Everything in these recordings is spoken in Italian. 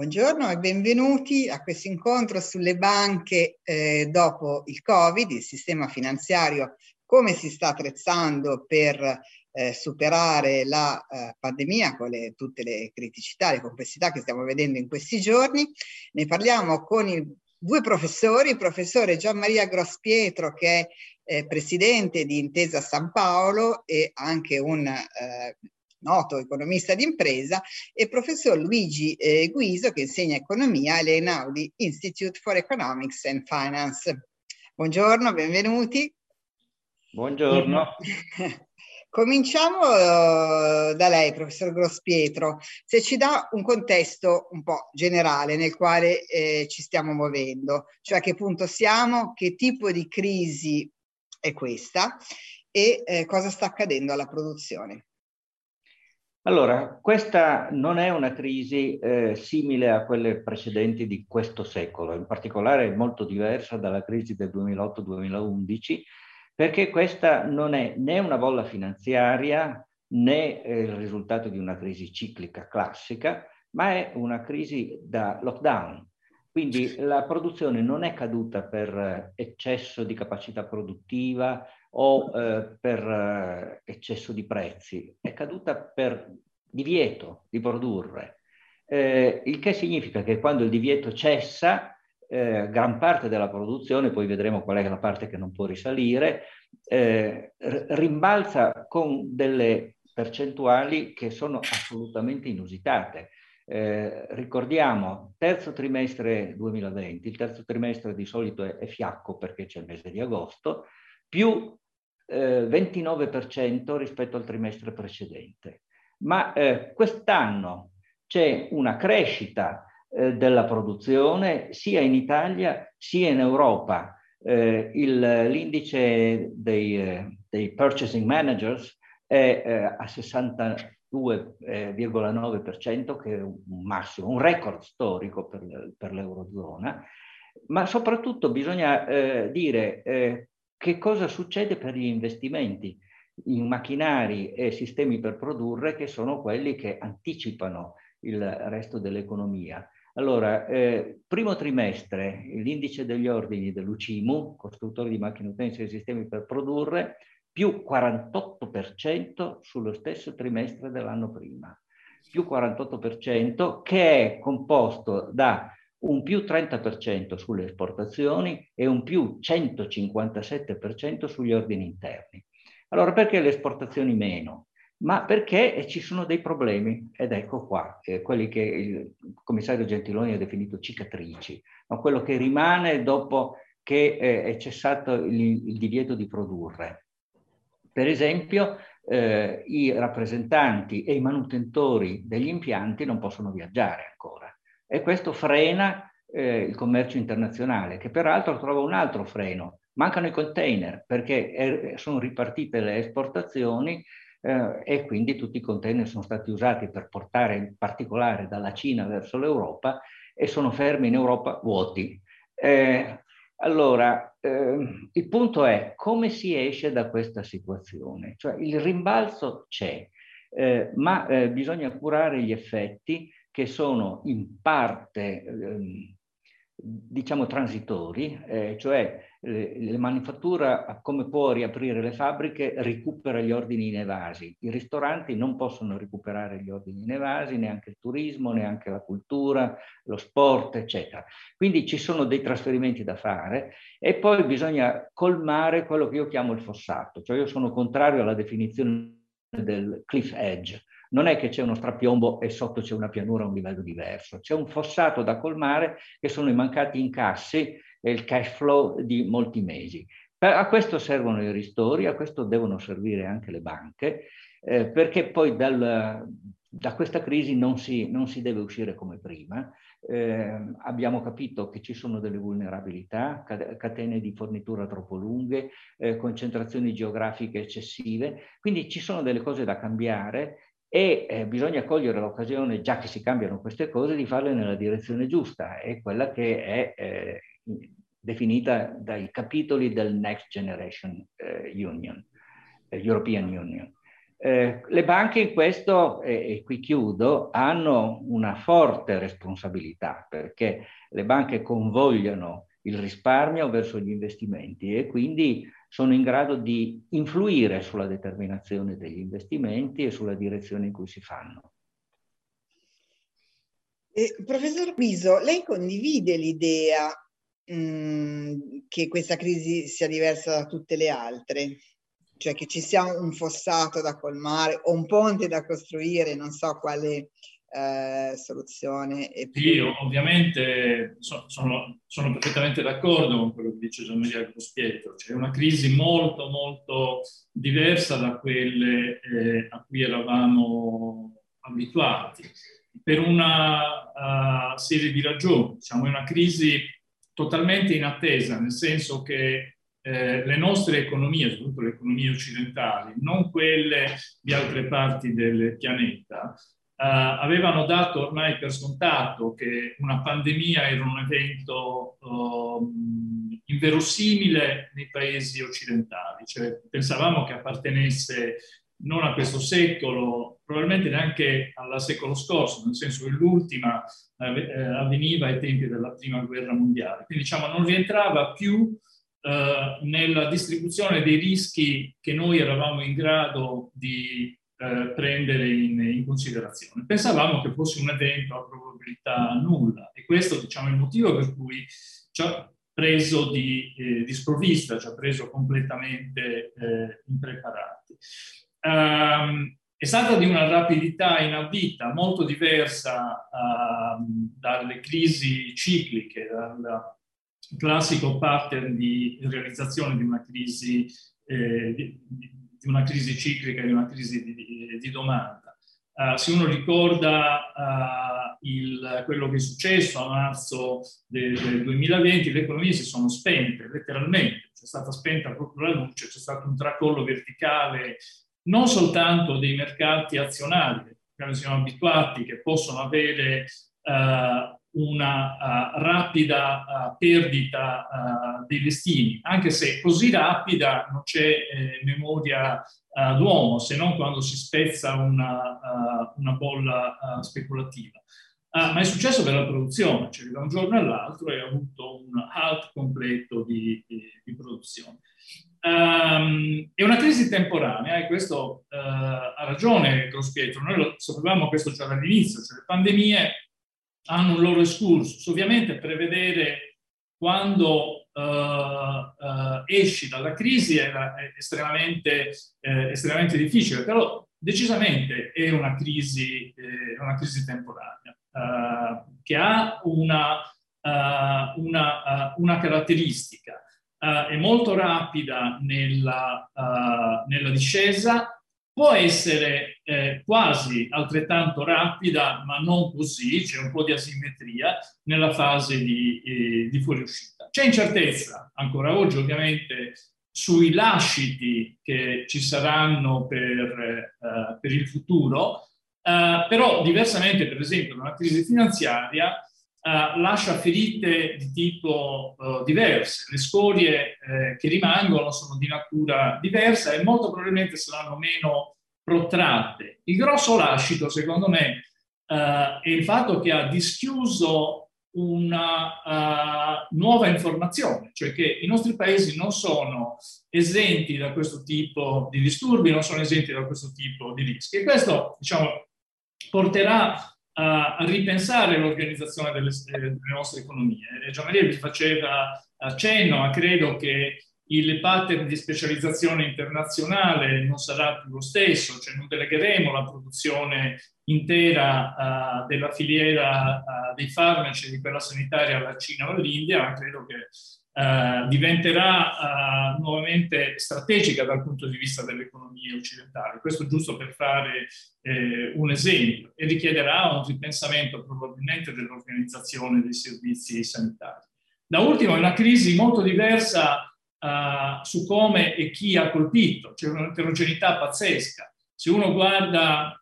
Buongiorno e benvenuti a questo incontro sulle banche eh, dopo il Covid, il sistema finanziario, come si sta attrezzando per eh, superare la eh, pandemia con le, tutte le criticità, le complessità che stiamo vedendo in questi giorni. Ne parliamo con i due professori, il professore Gian Maria Grospietro che è eh, presidente di Intesa San Paolo e anche un eh, noto economista d'impresa, e professor Luigi eh, Guiso che insegna economia all'Enaudi Institute for Economics and Finance. Buongiorno, benvenuti. Buongiorno. Cominciamo uh, da lei, professor Grospietro, se ci dà un contesto un po' generale nel quale eh, ci stiamo muovendo, cioè a che punto siamo, che tipo di crisi è questa e eh, cosa sta accadendo alla produzione. Allora, questa non è una crisi eh, simile a quelle precedenti di questo secolo, in particolare è molto diversa dalla crisi del 2008-2011, perché questa non è né una bolla finanziaria né eh, il risultato di una crisi ciclica classica, ma è una crisi da lockdown. Quindi la produzione non è caduta per eccesso di capacità produttiva o eh, per eh, eccesso di prezzi, è caduta per divieto di produrre, eh, il che significa che quando il divieto cessa, eh, gran parte della produzione, poi vedremo qual è la parte che non può risalire, eh, rimbalza con delle percentuali che sono assolutamente inusitate. Eh, ricordiamo, terzo trimestre 2020, il terzo trimestre di solito è, è fiacco perché c'è il mese di agosto, più eh, 29% rispetto al trimestre precedente. Ma eh, quest'anno c'è una crescita eh, della produzione sia in Italia sia in Europa. Eh, l'indice dei, eh, dei, purchasing managers è eh, a 62,9%, che è un massimo, un record storico per, per l'Eurozona, ma soprattutto bisogna eh, dire eh, che cosa succede per gli investimenti in macchinari e sistemi per produrre che sono quelli che anticipano il resto dell'economia. Allora, eh, primo trimestre, l'indice degli ordini dell'UCIMU, costruttore di macchine utensili e sistemi per produrre, più 48% sullo stesso trimestre dell'anno prima, più 48% che è composto da un più 30% sulle esportazioni e un più 157% sugli ordini interni. Allora perché le esportazioni meno? Ma perché ci sono dei problemi, ed ecco qua, eh, quelli che il commissario Gentiloni ha definito cicatrici, ma quello che rimane dopo che eh, è cessato il, il, divieto di produrre. Per esempio, eh, i rappresentanti e i manutentori degli impianti non possono viaggiare ancora e questo frena eh, il commercio internazionale, che peraltro trova un altro freno. Mancano i container perché è, sono ripartite le esportazioni eh, e quindi tutti i container sono stati usati per portare in particolare dalla Cina verso l'Europa e sono fermi in Europa vuoti. Eh, allora, eh, il punto è come si esce da questa situazione? Cioè il rimbalzo c'è, eh, ma eh, bisogna curare gli effetti che sono in parte, ehm, diciamo, transitori, eh, cioè la manifattura, come può riaprire le fabbriche, recupera gli ordini inevasi. I ristoranti non possono recuperare gli ordini inevasi, neanche il turismo, neanche la cultura, lo sport, eccetera. Quindi ci sono dei trasferimenti da fare e poi bisogna colmare quello che io chiamo il fossato, cioè io sono contrario alla definizione del cliff edge, non è che c'è uno strapiombo e sotto c'è una pianura a un livello diverso, c'è un fossato da colmare che sono i mancati incassi e il cash flow di molti mesi. A questo servono i ristori, a questo devono servire anche le banche, eh, perché poi dal, da questa crisi non si, non si, deve uscire come prima, eh, abbiamo capito che ci sono delle vulnerabilità, catene di fornitura troppo lunghe, eh, concentrazioni geografiche eccessive, quindi ci sono delle cose da cambiare e eh, bisogna cogliere l'occasione, già che si cambiano queste cose, di farle nella direzione giusta, è quella che è eh, definita dai capitoli del Next Generation eh, Union, eh, European Union. Eh, le banche in questo, e, e qui chiudo, hanno una forte responsabilità perché le banche convogliano il risparmio verso gli investimenti e quindi sono in grado di influire sulla determinazione degli investimenti e sulla direzione in cui si fanno. Eh, professor Piso, lei condivide l'idea mh, che questa crisi sia diversa da tutte le altre? cioè che ci sia un fossato da colmare o un ponte da costruire, non so quale eh, soluzione. È più... Sì, ovviamente so, sono, sono, perfettamente d'accordo con quello che dice Gian Maria Cospietro, c'è una crisi molto molto diversa da quelle eh, a cui eravamo abituati, per una uh, serie di ragioni. Siamo in una crisi totalmente inattesa, nel senso che eh, le nostre economie, soprattutto le economie occidentali, non quelle di altre parti del pianeta, avevano dato ormai per scontato che una pandemia era un evento eh, inverosimile nei paesi occidentali, cioè pensavamo che appartenesse non a questo secolo, probabilmente neanche al secolo scorso, nel senso che l'ultima eh, avveniva ai tempi della prima guerra mondiale. Quindi diciamo non rientrava più eh, nella distribuzione dei rischi che noi eravamo in grado di eh, prendere in, in, considerazione. Pensavamo che fosse un evento a probabilità nulla e questo diciamo, è il motivo per cui ci ha preso di, eh, di sprovvista, ci ha preso completamente eh, impreparati. Um, è stata di una rapidità inaudita, molto diversa uh, dalle crisi cicliche, dalla classico pattern di realizzazione di una crisi, eh, di, di, una crisi ciclica, di una crisi di, di domanda. Uh, se uno ricorda uh, il, quello che è successo a marzo del, del 2020, le economie si sono spente letteralmente, c'è stata spenta proprio la luce, c'è stato un tracollo verticale non soltanto dei mercati azionari, che siamo abituati, che possono avere uh, una uh, rapida uh, perdita uh, dei destini, anche se così rapida non c'è eh, memoria d'uomo, se non quando si spezza una, una bolla speculativa. ma è successo per la produzione, cioè da un giorno all'altro hai avuto un halt completo di, di, di produzione. Um, è una crisi temporanea e questo ha ragione Grospietro, noi lo sapevamo questo già dall'inizio, cioè le pandemie hanno un loro excursus. Ovviamente prevedere quando uh, uh, esci dalla crisi è, è estremamente, eh, estremamente, difficile, però decisamente è una crisi, eh, una crisi temporanea uh, che ha una, una, una caratteristica. è molto rapida nella, nella discesa, può essere eh, quasi altrettanto rapida, ma non così, c'è un po' di asimmetria nella fase di, eh, di fuoriuscita. C'è incertezza ancora oggi, ovviamente, sui lasciti che ci saranno per, eh, per il futuro, eh, però diversamente, per esempio, da una crisi finanziaria, Uh, lascia ferite di tipo uh, diverse. Le scorie uh, che rimangono sono di natura diversa e molto probabilmente saranno meno protratte. Il grosso lascito, secondo me, è il fatto che ha dischiuso una nuova informazione, cioè che i nostri paesi non sono esenti da questo tipo di disturbi, non sono esenti da questo tipo di rischi. E questo, diciamo, porterà a, ripensare l'organizzazione delle, delle nostre economie. Gian Maria vi faceva accenno, ma credo che il pattern di specializzazione internazionale non sarà più lo stesso, cioè non delegheremo la produzione intera uh, della filiera uh, dei farmaci, di quella sanitaria alla Cina o all'India, ma credo che uh, diventerà uh, nuovamente strategica dal punto di vista delle economie occidentali. Questo giusto per fare eh, un esempio e richiederà un ripensamento probabilmente dell'organizzazione dei servizi sanitari. Da ultimo, è una crisi molto diversa uh, su come e chi ha colpito, c'è un'eterogeneità pazzesca. Se uno guarda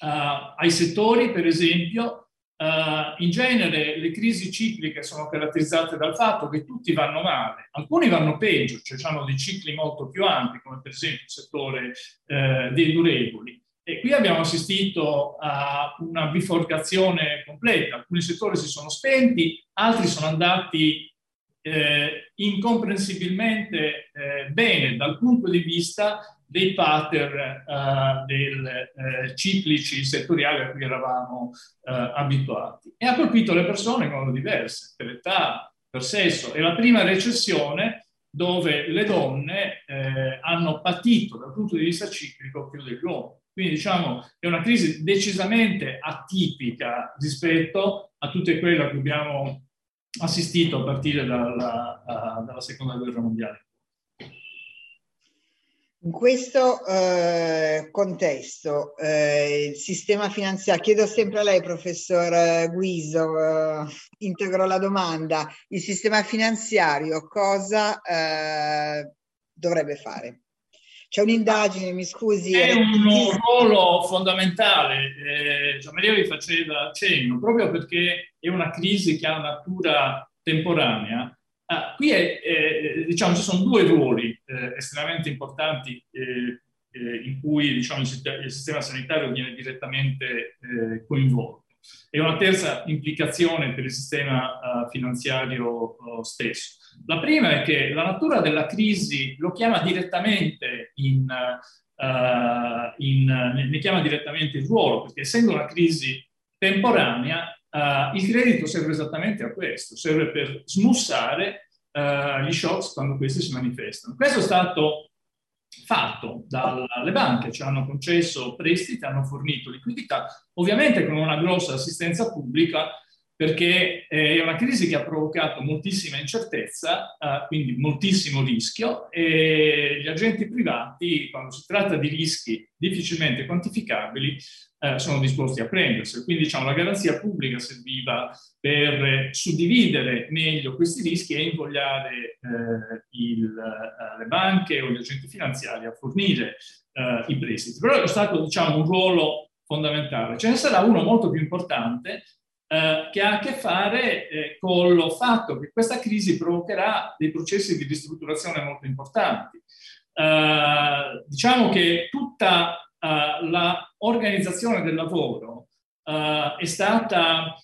ai settori, per esempio, Uh, in genere le crisi cicliche sono caratterizzate dal fatto che tutti vanno male, alcuni vanno peggio, cioè hanno dei cicli molto più ampi, come per esempio il settore uh, dei durevoli. E qui abbiamo assistito a una biforcazione completa. Alcuni settori si sono spenti, altri sono andati eh, incomprensibilmente eh, bene dal punto di vista dei pattern uh, del, uh, ciclici settoriali a cui eravamo uh, abituati. E ha colpito le persone in modo diverso, per età, per sesso. È la prima recessione dove le donne eh, hanno patito dal punto di vista ciclico più degli uomini. Quindi diciamo è una crisi decisamente atipica rispetto a tutte quelle a cui abbiamo assistito a partire dalla, dalla seconda guerra mondiale. In questo eh, contesto, eh, il sistema finanziario, chiedo sempre a lei, professor Guiso, eh, integro la domanda, il sistema finanziario cosa eh, dovrebbe fare? C'è un'indagine, mi scusi. È un ruolo fondamentale, eh, Gian Maria vi faceva accenno, proprio perché è una crisi che ha natura temporanea Ah, qui è, eh, diciamo, ci sono due ruoli eh, estremamente importanti eh, eh in cui diciamo, il, sistema sanitario viene direttamente eh, coinvolto e una terza implicazione per il sistema uh, finanziario stesso. La prima è che la natura della crisi lo chiama direttamente in, in ne chiama direttamente il ruolo, perché essendo una crisi temporanea, Uh, il credito serve esattamente a questo, serve per smussare uh, gli shocks quando questi si manifestano. Questo è stato fatto dalle banche, ci hanno concesso prestiti, hanno fornito liquidità, ovviamente con una grossa assistenza pubblica perché è una crisi che ha provocato moltissima incertezza, uh, quindi moltissimo rischio e gli agenti privati, quando si tratta di rischi difficilmente quantificabili, uh, sono disposti a prenderseli. Quindi diciamo, la garanzia pubblica serviva per suddividere meglio questi rischi e invogliare uh, il, le banche o gli agenti finanziari a fornire i prestiti. Però è stato diciamo, un ruolo fondamentale. Ce ne sarà uno molto più importante eh, che ha a che fare eh, con il fatto che questa crisi provocherà dei processi di ristrutturazione molto importanti. Eh, diciamo che tutta eh, l'organizzazione del lavoro eh, è stata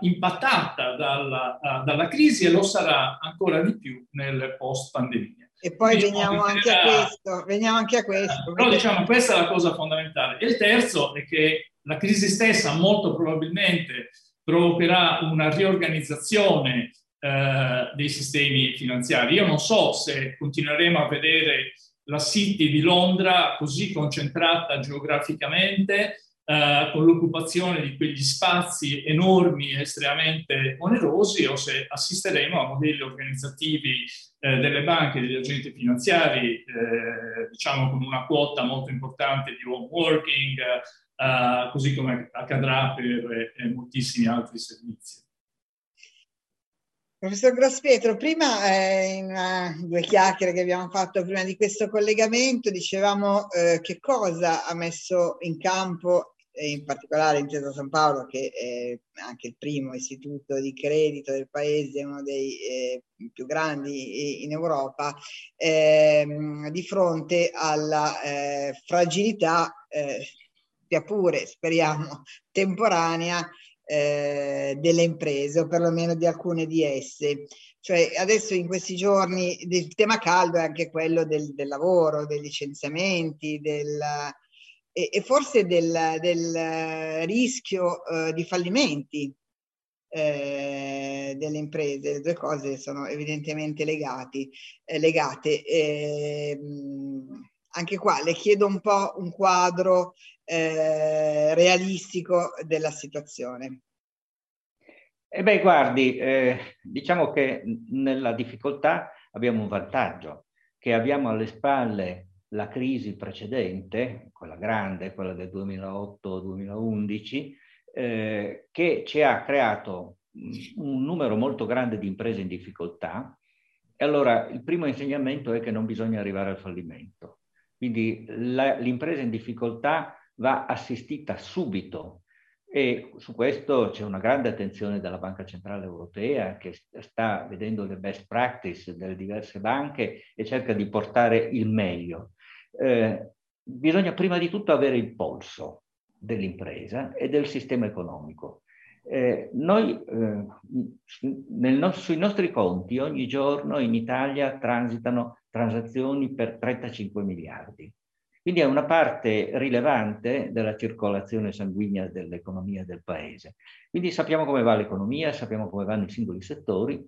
impattata dalla, dalla, crisi e lo sarà ancora di più nel post pandemia. E poi diciamo, veniamo, anche a questo, veniamo anche a questo. Però diciamo questa è la cosa fondamentale. E il terzo è che la crisi stessa molto probabilmente provocherà una riorganizzazione eh, dei sistemi finanziari. Io non so se continueremo a vedere la City di Londra così concentrata geograficamente, eh, con l'occupazione di quegli spazi enormi e estremamente onerosi, o se assisteremo a modelli organizzativi eh, delle banche degli agenti finanziari, eh, diciamo con una quota molto importante di home working, uh, così come accadrà per eh, moltissimi altri servizi. Professor Grosspietro, prima eh, in una, due chiacchiere che abbiamo fatto prima di questo collegamento dicevamo eh, che cosa ha messo in campo in particolare Intesa San Paolo, che è anche il primo istituto di credito del paese, uno dei eh, più grandi in Europa, eh, di fronte alla eh, fragilità eh, sia pure, speriamo, temporanea eh, delle imprese o perlomeno di alcune di esse. Cioè adesso in questi giorni il tema caldo è anche quello del, del lavoro, dei licenziamenti, del, e, e, forse del, del rischio eh, di fallimenti eh, delle imprese. Le due cose sono evidentemente legati, eh, legate. Eh, anche qua le chiedo un po' un quadro eh, realistico della situazione. Eh beh, guardi, eh, diciamo che nella difficoltà abbiamo un vantaggio, che abbiamo alle spalle la crisi precedente, quella grande, quella del 2008-2011, eh, che ci ha creato un numero molto grande di imprese in difficoltà. E allora il primo insegnamento è che non bisogna arrivare al fallimento. Quindi l'impresa in difficoltà va assistita subito e su questo c'è una grande attenzione della Banca Centrale Europea che sta vedendo le best practice delle diverse banche e cerca di portare il meglio. Eh, bisogna prima di tutto avere il polso dell'impresa e del sistema economico. Eh, noi eh, no sui nostri conti ogni giorno in Italia transitano transazioni per 35 miliardi. Quindi è una parte rilevante della circolazione sanguigna dell'economia del paese. Quindi sappiamo come va l'economia, sappiamo come vanno i singoli settori,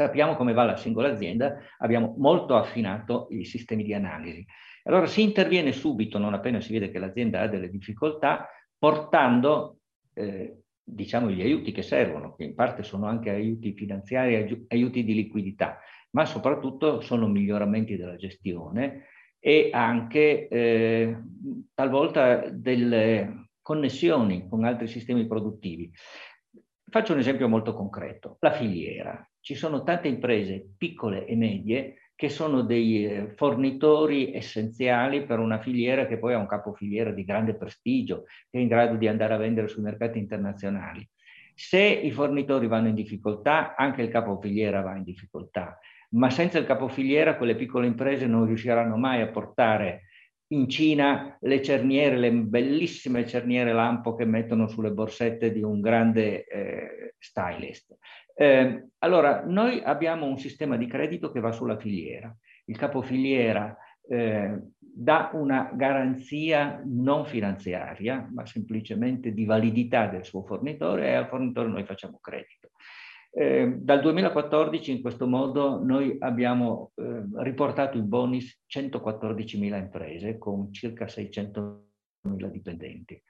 sappiamo come va la singola azienda, abbiamo molto affinato i sistemi di analisi. Allora si interviene subito, non appena si vede che l'azienda ha delle difficoltà, portando eh, diciamo gli aiuti che servono, che in parte sono anche aiuti finanziari, aiuti di liquidità, ma soprattutto sono miglioramenti della gestione e anche eh, talvolta delle connessioni con altri sistemi produttivi. Faccio un esempio molto concreto, la filiera. Ci sono tante imprese piccole e medie che sono dei eh, fornitori essenziali per una filiera che poi ha un capofiliera di grande prestigio, che è in grado di andare a vendere sui mercati internazionali. Se i fornitori vanno in difficoltà, anche il capofiliera va in difficoltà, ma senza il capofiliera quelle piccole imprese non riusciranno mai a portare in Cina le cerniere, le bellissime cerniere lampo che mettono sulle borsette di un grande eh, stylist. Eh, allora, noi abbiamo un sistema di credito che va sulla filiera. Il capofiliera eh, dà una garanzia non finanziaria, ma semplicemente di validità del suo fornitore e al fornitore noi facciamo credito. Eh, dal 2014 in questo modo noi abbiamo eh, riportato in bonus 114.000 imprese con circa 600.000 dipendenti.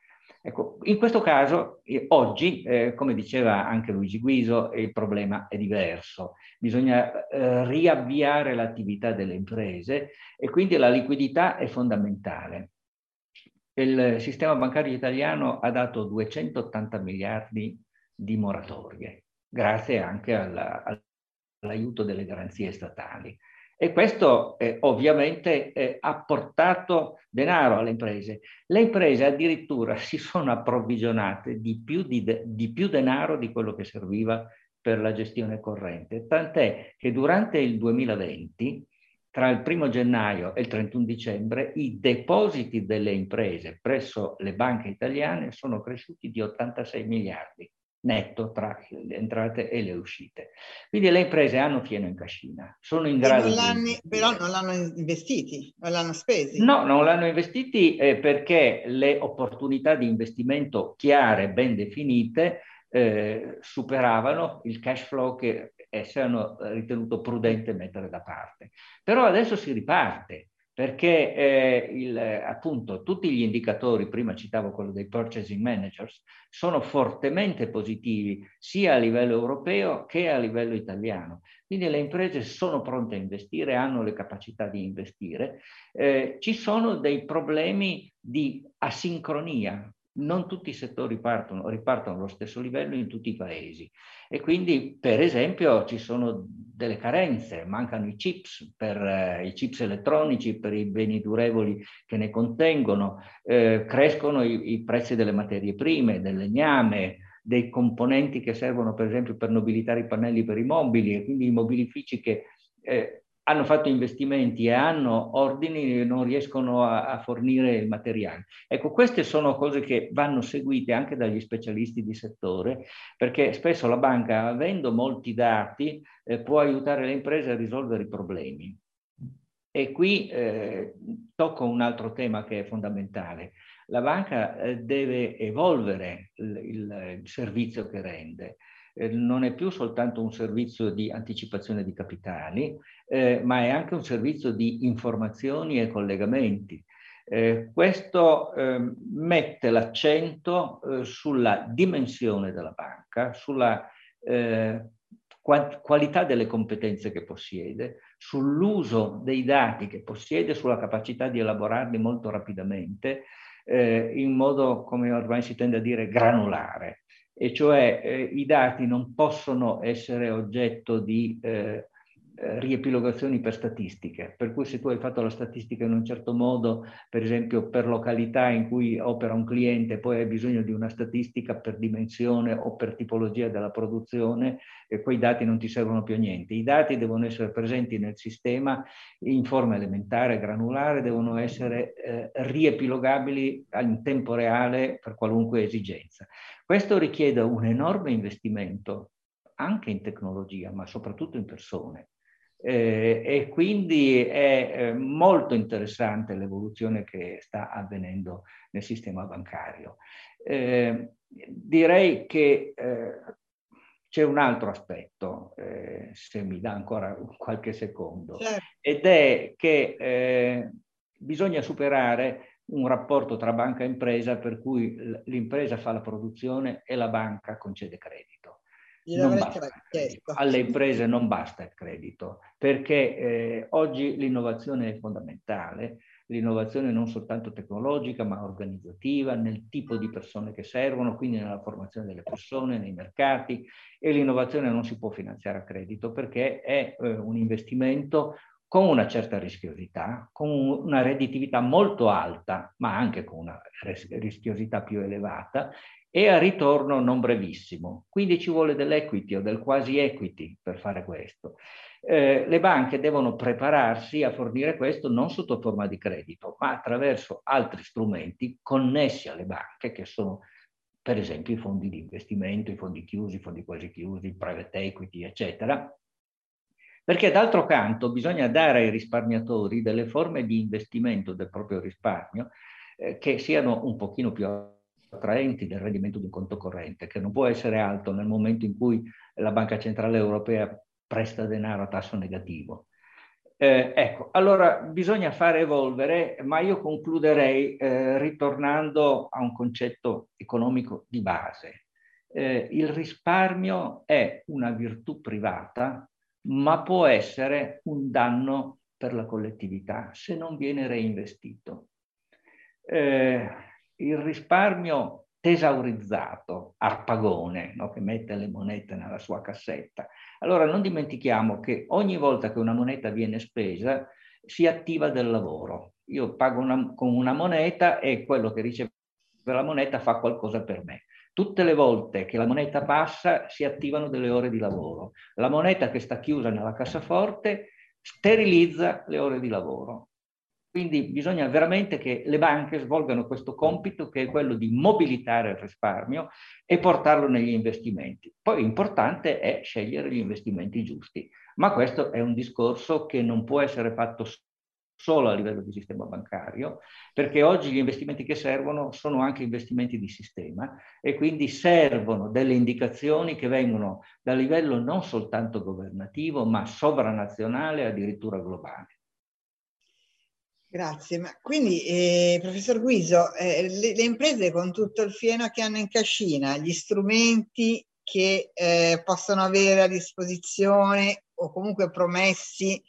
Ecco, in questo caso, eh, oggi, eh, come diceva anche Luigi Guiso, il problema è diverso. Bisogna eh, riavviare l'attività delle imprese e quindi la liquidità è fondamentale. Il sistema bancario italiano ha dato 280 miliardi di moratorie grazie anche alla, all'aiuto delle garanzie statali. E questo eh, ovviamente eh, ha portato denaro alle imprese. Le imprese addirittura si sono approvvigionate di più, di, di più denaro di quello che serviva per la gestione corrente, tant'è che durante il 2020 tra il primo gennaio e il 31 dicembre i depositi delle imprese presso le banche italiane sono cresciuti di 86 miliardi netto tra le entrate e le uscite. Quindi le imprese hanno fieno in cascina, sono in grado di... Però non l'hanno investiti, non l'hanno spesi? No, non l'hanno investiti eh, perché le opportunità di investimento chiare, ben definite, eh, superavano il cash flow che esse hanno ritenuto prudente mettere da parte. Però adesso si riparte perché eh, il, appunto tutti gli indicatori, prima citavo quello dei purchasing managers, sono fortemente positivi sia a livello europeo che a livello italiano. Quindi le imprese sono pronte a investire, hanno le capacità di investire. Eh, ci sono dei problemi di asincronia non tutti i settori partono, ripartono allo stesso livello in tutti i paesi. E quindi per esempio ci sono delle carenze, mancano i chips, per, eh, i chips elettronici per i beni durevoli che ne contengono, eh, crescono i, i prezzi delle materie prime, del legname, dei componenti che servono per esempio per nobilitare i pannelli per i mobili e quindi i mobilifici che eh, hanno fatto investimenti e hanno ordini e non riescono a, a, fornire il materiale. Ecco, queste sono cose che vanno seguite anche dagli specialisti di settore, perché spesso la banca, avendo molti dati, eh, può aiutare le imprese a risolvere i problemi. E qui eh, tocco un altro tema che è fondamentale. La banca eh, deve evolvere il, il, servizio che rende. Eh, non è più soltanto un servizio di anticipazione di capitali, eh, ma è anche un servizio di informazioni e collegamenti. Eh, questo eh, mette l'accento eh, sulla dimensione della banca, sulla eh, qualità delle competenze che possiede, sull'uso dei dati che possiede, sulla capacità di elaborarli molto rapidamente, eh, in modo, come ormai si tende a dire, granulare. E cioè eh, i dati non possono essere oggetto di eh, riepilogazioni per statistiche, per cui se tu hai fatto la statistica in un certo modo, per esempio per località in cui opera un cliente, poi hai bisogno di una statistica per dimensione o per tipologia della produzione, e quei dati non ti servono più a niente. I dati devono essere presenti nel sistema in forma elementare, granulare, devono essere eh, riepilogabili in tempo reale per qualunque esigenza. Questo richiede un enorme investimento anche in tecnologia, ma soprattutto in persone. Eh, e quindi è eh, molto interessante l'evoluzione che sta avvenendo nel sistema bancario. Eh, direi che eh, c'è un altro aspetto, eh, se mi dà ancora qualche secondo, certo. ed è che eh, bisogna superare un rapporto tra banca e impresa per cui l'impresa fa la produzione e la banca concede credito alle imprese non basta il credito, perché eh, oggi l'innovazione è fondamentale, l'innovazione non soltanto tecnologica ma organizzativa, nel tipo di persone che servono, quindi nella formazione delle persone, nei mercati e l'innovazione non si può finanziare a credito perché è eh, un investimento con una certa rischiosità, con una redditività molto alta, ma anche con una rischiosità più elevata e a ritorno non brevissimo. Quindi ci vuole dell'equity o del quasi equity per fare questo. Eh, le banche devono prepararsi a fornire questo non sotto forma di credito, ma attraverso altri strumenti connessi alle banche, che sono per esempio i fondi di investimento, i fondi chiusi, i fondi quasi chiusi, il private equity, eccetera. Perché d'altro canto bisogna dare ai risparmiatori delle forme di investimento del proprio risparmio eh, che siano un pochino più attraenti del rendimento di un conto corrente, che non può essere alto nel momento in cui la Banca Centrale Europea presta denaro a tasso negativo. Eh, ecco, allora bisogna fare evolvere, ma io concluderei eh, ritornando a un concetto economico di base. Eh, il risparmio è una virtù privata, ma può essere un danno per la collettività se non viene reinvestito. Eh, il risparmio tesaurizzato, arpagone, no? che mette le monete nella sua cassetta. Allora non dimentichiamo che ogni volta che una moneta viene spesa si attiva del lavoro. Io pago una, con una moneta e quello che riceve la moneta fa qualcosa per me. Tutte le volte che la moneta passa si attivano delle ore di lavoro. La moneta che sta chiusa nella cassaforte sterilizza le ore di lavoro. Quindi bisogna veramente che le banche svolgano questo compito che è quello di mobilitare il risparmio e portarlo negli investimenti. Poi importante è scegliere gli investimenti giusti, ma questo è un discorso che non può essere fatto solo a livello di sistema bancario, perché oggi gli investimenti che servono sono anche investimenti di sistema e quindi servono delle indicazioni che vengono da livello non soltanto governativo, ma sovranazionale, addirittura globale. Grazie, ma quindi eh, professor Guiso, eh, le, le, imprese con tutto il fieno che hanno in cascina, gli strumenti che eh, possono avere a disposizione o comunque promessi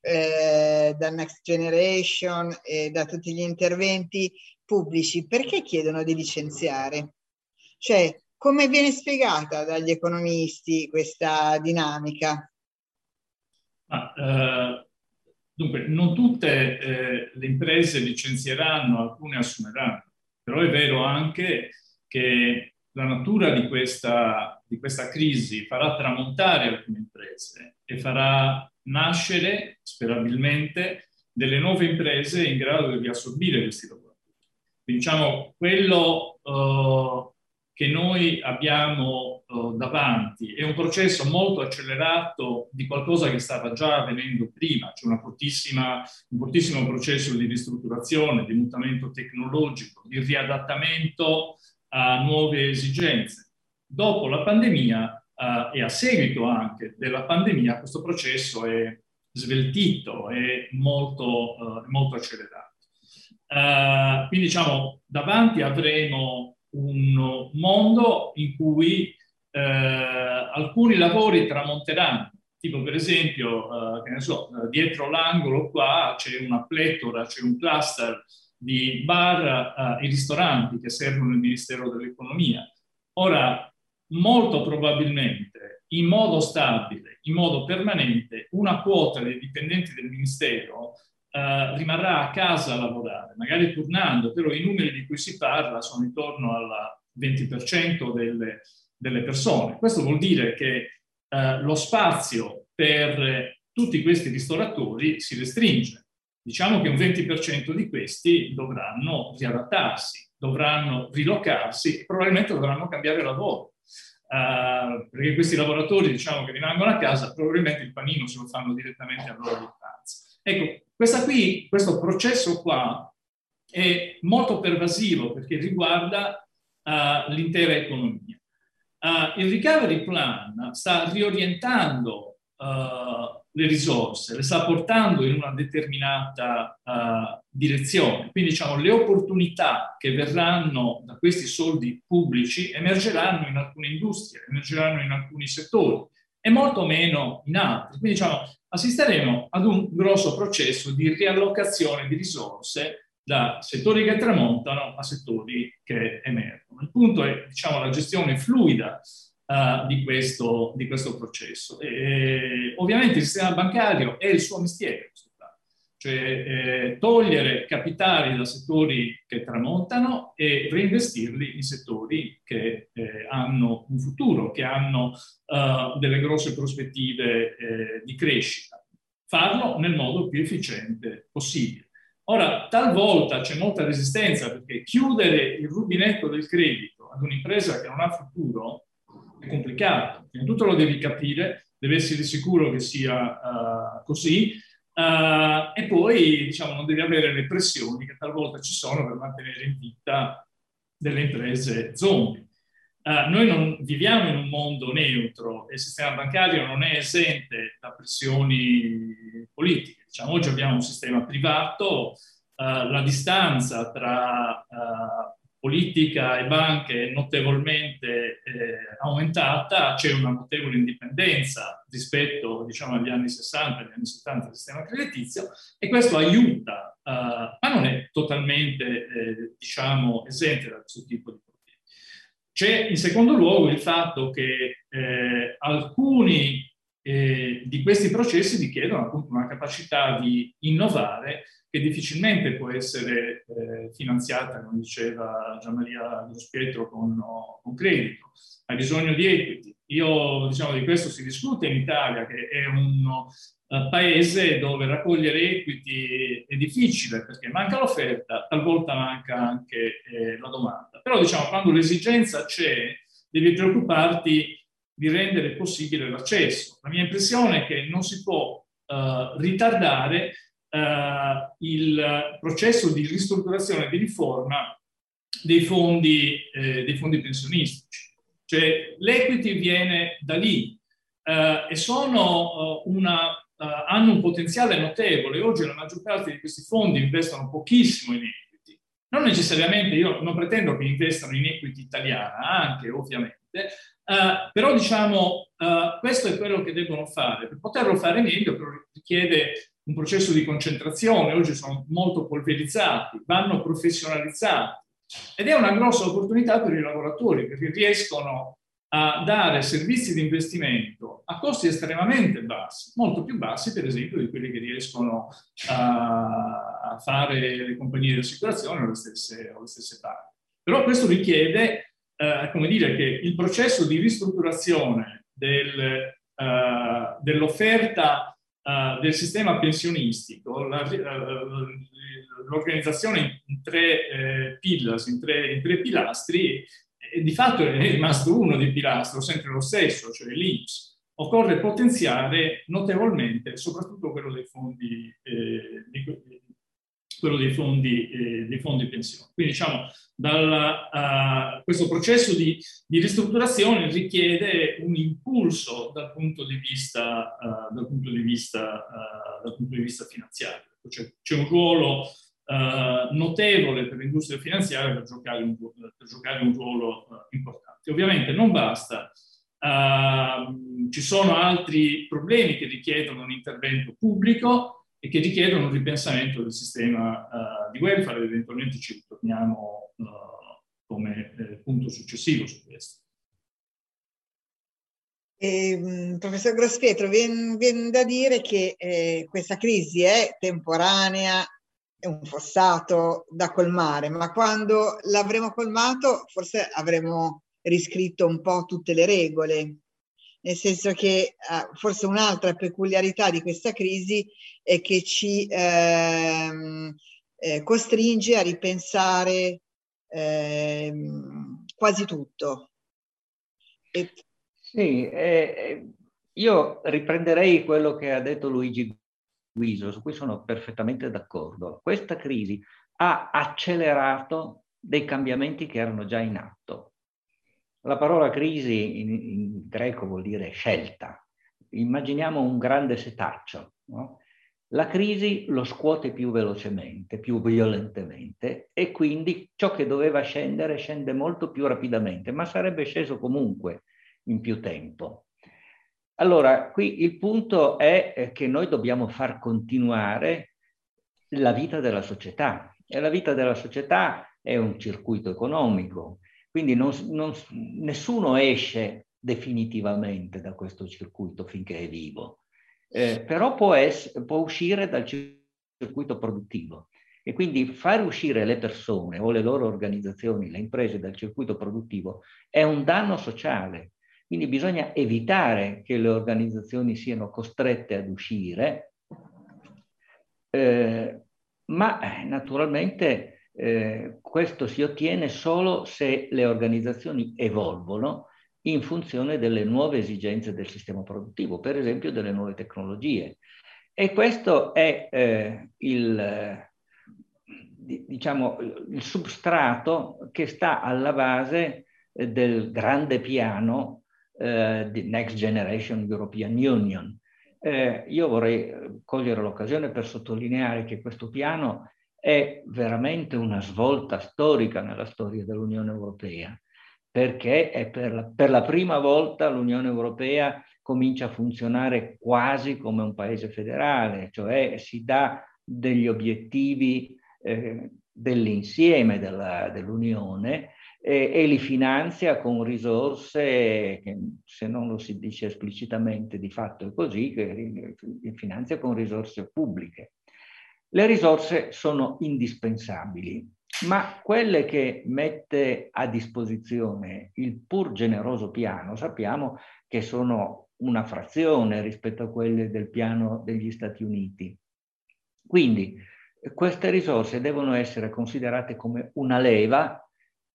eh, da Next Generation e da tutti gli interventi pubblici, perché chiedono di licenziare? Cioè, come viene spiegata dagli economisti questa dinamica? Ah, uh Dunque, non tutte eh, le imprese licenzieranno, alcune assumeranno, però è vero anche che la natura di questa, di questa crisi farà tramontare alcune imprese e farà nascere, sperabilmente, delle nuove imprese in grado di assorbire questi lavoratori. Diciamo, quello uh, che noi abbiamo davanti è un processo molto accelerato di qualcosa che stava già avvenendo prima, cioè un fortissimo processo di ristrutturazione, di mutamento tecnologico, di riadattamento a nuove esigenze. Dopo la pandemia uh, e a seguito anche della pandemia questo processo è sveltito, è molto, uh, molto accelerato. Uh, quindi diciamo, davanti avremo un mondo in cui uh, alcuni lavori tramonteranno, tipo per esempio, uh, che ne so, dietro l'angolo qua c'è una pletora, c'è un cluster di bar e ristoranti che servono il Ministero dell'Economia. Ora, molto probabilmente, in modo stabile, in modo permanente, una quota dei dipendenti del Ministero Uh, rimarrà a casa a lavorare, magari tornando, però i numeri di cui si parla sono intorno al 20% delle, delle, persone. Questo vuol dire che uh, lo spazio per tutti questi ristoratori si restringe. Diciamo che un 20% di questi dovranno riadattarsi, dovranno rilocarsi probabilmente dovranno cambiare lavoro. Uh, perché questi lavoratori, diciamo, che rimangono a casa, probabilmente il panino se lo fanno direttamente all'ora di pranzo. Ecco, qui, questo processo qua è molto pervasivo perché riguarda uh, l'intera economia. Uh, il recovery plan sta riorientando uh, le risorse, le sta portando in una determinata direzione. Quindi diciamo le opportunità che verranno da questi soldi pubblici emergeranno in alcune industrie, emergeranno in alcuni settori e molto meno in altri. Quindi diciamo assisteremo ad un grosso processo di riallocazione di risorse da settori che tramontano a settori che emergono. Il punto è diciamo, la gestione fluida uh, di, questo, di, questo, processo. E, ovviamente il sistema bancario è il suo mestiere, cioè eh, togliere capitali da settori che tramontano e reinvestirli in settori che eh, hanno un futuro, che hanno uh, delle grosse prospettive eh, di crescita. Farlo nel modo più efficiente possibile. Ora, talvolta c'è molta resistenza perché chiudere il rubinetto del credito ad un'impresa che non ha futuro è complicato. Di tutto lo devi capire, devi essere sicuro che sia uh, così Uh, e poi diciamo, non devi avere le pressioni che talvolta ci sono per mantenere in vita delle imprese zombie. Uh, noi non viviamo in un mondo neutro e il sistema bancario non è esente da pressioni politiche. Diciamo, oggi abbiamo un sistema privato, uh, la distanza tra politica e banche notevolmente eh, aumentata, c'è una notevole indipendenza rispetto diciamo, agli anni 60, agli anni 70 del sistema creditizio e questo aiuta, uh, ma non è totalmente eh, diciamo, esente da questo tipo di problemi. C'è in secondo luogo il fatto che eh, alcuni eh, di questi processi richiedono appunto una capacità di innovare che difficilmente può essere eh, finanziata, come diceva Gian Maria Grospietro, con, con credito. Ha bisogno di equity. Io, diciamo, di questo si discute in Italia, che è un uh, paese dove raccogliere equity è difficile, perché manca l'offerta, talvolta manca anche eh, la domanda. Però, diciamo, quando l'esigenza c'è, devi preoccuparti di rendere possibile l'accesso. La mia impressione è che non si può uh, ritardare uh, il processo di ristrutturazione e di riforma dei fondi, eh, dei fondi pensionistici. Cioè l'equity viene da lì uh, e sono, una, hanno un potenziale notevole. Oggi la maggior parte di questi fondi investono pochissimo in equity. Non necessariamente, io non pretendo che investano in equity italiana, anche ovviamente, Uh, però diciamo, uh, questo è quello che devono fare. Per poterlo fare meglio richiede un processo di concentrazione, oggi sono molto polverizzati, vanno professionalizzati ed è una grossa opportunità per i lavoratori perché riescono a dare servizi di investimento a costi estremamente bassi, molto più bassi per esempio di quelli che riescono a, fare le compagnie di assicurazione o le stesse, o le stesse parti. Però questo richiede eh, come dire, che il processo di ristrutturazione del, eh, dell'offerta eh, del sistema pensionistico, la, eh, l'organizzazione in tre eh, pillars, in tre, in tre pilastri, di fatto è rimasto uno dei pilastri, sempre lo stesso, cioè l'INPS. Occorre potenziare notevolmente, soprattutto quello dei fondi, eh, di, quello dei fondi, eh, dei fondi pensione. Quindi diciamo, dal, uh, questo processo di, di, ristrutturazione richiede un impulso dal punto di vista, uh, dal punto di vista, uh, dal punto di vista finanziario. Cioè, c'è un ruolo notevole per l'industria finanziaria per giocare un, per giocare un ruolo importante. Ovviamente non basta, uh, ci sono altri problemi che richiedono un intervento pubblico e che richiedono un ripensamento del sistema di welfare, eventualmente ci ritorniamo come eh, punto successivo su questo. Eh, professor Grosspietro, viene, viene, da dire che eh, questa crisi è temporanea, è un fossato da colmare, ma quando l'avremo colmato forse avremo riscritto un po' tutte le regole, nel senso che eh, forse un'altra peculiarità di questa crisi è che ci ehm, eh, costringe a ripensare ehm, quasi tutto. E... Sì, eh, io riprenderei quello che ha detto Luigi Guiso, su cui sono perfettamente d'accordo. Questa crisi ha accelerato dei cambiamenti che erano già in atto. La parola crisi in, in greco vuol dire scelta. Immaginiamo un grande setaccio. No? La crisi lo scuote più velocemente, più violentemente e quindi ciò che doveva scendere scende molto più rapidamente, ma sarebbe sceso comunque in più tempo. Allora, qui il punto è eh, che noi dobbiamo far continuare la vita della società e la vita della società è un circuito economico, quindi non, non, nessuno esce definitivamente da questo circuito finché è vivo, eh, però può, essere, può uscire dal circuito produttivo. E quindi fare uscire le persone o le loro organizzazioni, le imprese dal circuito produttivo è un danno sociale. Quindi bisogna evitare che le organizzazioni siano costrette ad uscire, eh, ma eh, naturalmente eh, questo si ottiene solo se le organizzazioni evolvono in funzione delle nuove esigenze del sistema produttivo, per esempio delle nuove tecnologie. E questo è eh, il, diciamo, il substrato che sta alla base eh, del grande piano eh, di Next Generation European Union. Eh, io vorrei cogliere l'occasione per sottolineare che questo piano è veramente una svolta storica nella storia dell'Unione Europea, perché per la, per la prima volta l'Unione Europea comincia a funzionare quasi come un paese federale, cioè si dà degli obiettivi eh, dell'insieme dell'Unione e, e, li finanzia con risorse che se non lo si dice esplicitamente di fatto è così, che li finanzia con risorse pubbliche. Le risorse sono indispensabili, ma quelle che mette a disposizione il pur generoso piano sappiamo che sono una frazione rispetto a quelle del piano degli Stati Uniti. Quindi queste risorse devono essere considerate come una leva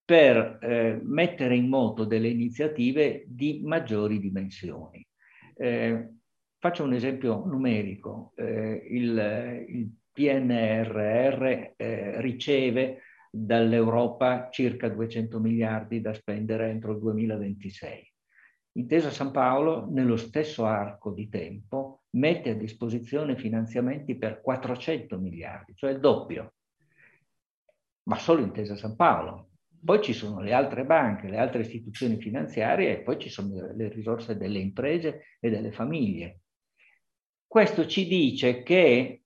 per eh, mettere in moto delle iniziative di maggiori dimensioni. Eh, faccio un esempio numerico. Eh, il, il, PNRR eh, riceve dall'Europa circa 200 miliardi da spendere entro il 2026. Intesa San Paolo, nello stesso arco di tempo, mette a disposizione finanziamenti per 400 miliardi, cioè il doppio, ma solo Intesa San Paolo. Poi ci sono le altre banche, le altre istituzioni finanziarie e poi ci sono le risorse delle imprese e delle famiglie. Questo ci dice che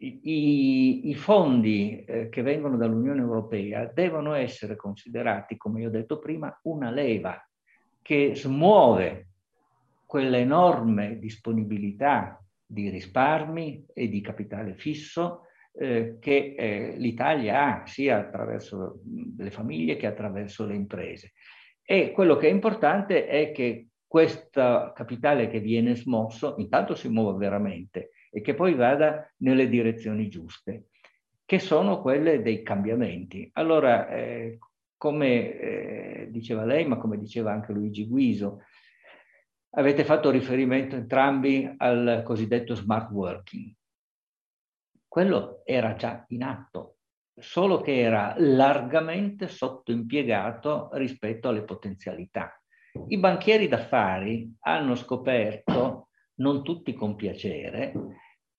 i, i fondi eh, che vengono dall'Unione Europea devono essere considerati, come io ho detto prima, una leva che smuove quell'enorme disponibilità di risparmi e di capitale fisso eh, che eh, l'Italia ha sia attraverso le famiglie che attraverso le imprese. E quello che è importante è che questo capitale che viene smosso intanto si muova veramente e che poi vada nelle direzioni giuste, che sono quelle dei cambiamenti. Allora, eh, come eh, diceva lei, ma come diceva anche Luigi Guiso, avete fatto riferimento entrambi al cosiddetto smart working quello era già in atto, solo che era largamente sottoimpiegato rispetto alle potenzialità. I banchieri d'affari hanno scoperto, non tutti con piacere,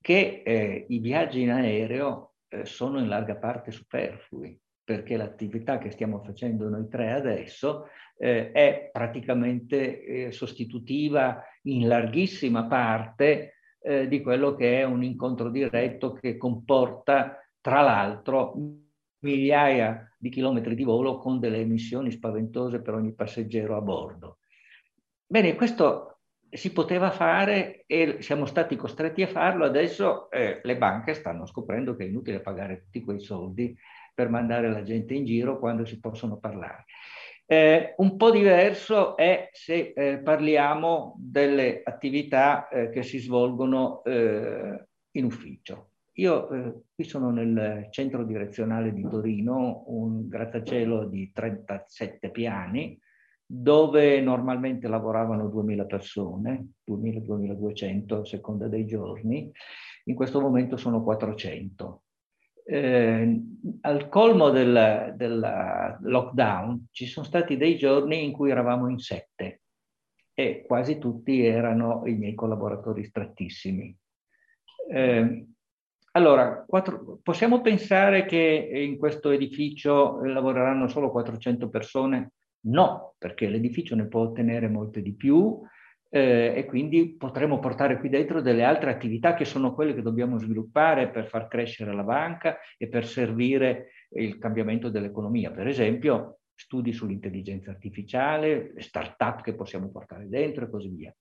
che eh, i viaggi in aereo eh, sono in larga parte superflui, perché l'attività che stiamo facendo noi tre adesso eh, è praticamente eh, sostitutiva in larghissima parte eh, di quello che è un incontro diretto che comporta, tra l'altro, migliaia di chilometri di volo con delle emissioni spaventose per ogni passeggero a bordo. Bene, questo si poteva fare e siamo stati costretti a farlo, adesso eh, le banche stanno scoprendo che è inutile pagare tutti quei soldi per mandare la gente in giro quando si possono parlare. Eh, un po' diverso è se eh, parliamo delle attività eh, che si svolgono eh, in ufficio. Io eh, qui sono nel centro direzionale di Torino, un grattacielo di 37 piani, dove normalmente lavoravano 2000 persone, 2000-2200 a seconda dei giorni, in questo momento sono 400. Eh, al colmo del, del, lockdown ci sono stati dei giorni in cui eravamo in sette e quasi tutti erano i miei collaboratori strettissimi. Eh, allora, quattro, possiamo pensare che in questo edificio lavoreranno solo 400 persone? No, perché l'edificio ne può ottenere molte di più eh, e quindi potremo portare qui dentro delle altre attività che sono quelle che dobbiamo sviluppare per far crescere la banca e per servire il cambiamento dell'economia. Per esempio, studi sull'intelligenza artificiale, le start-up che possiamo portare dentro e così via.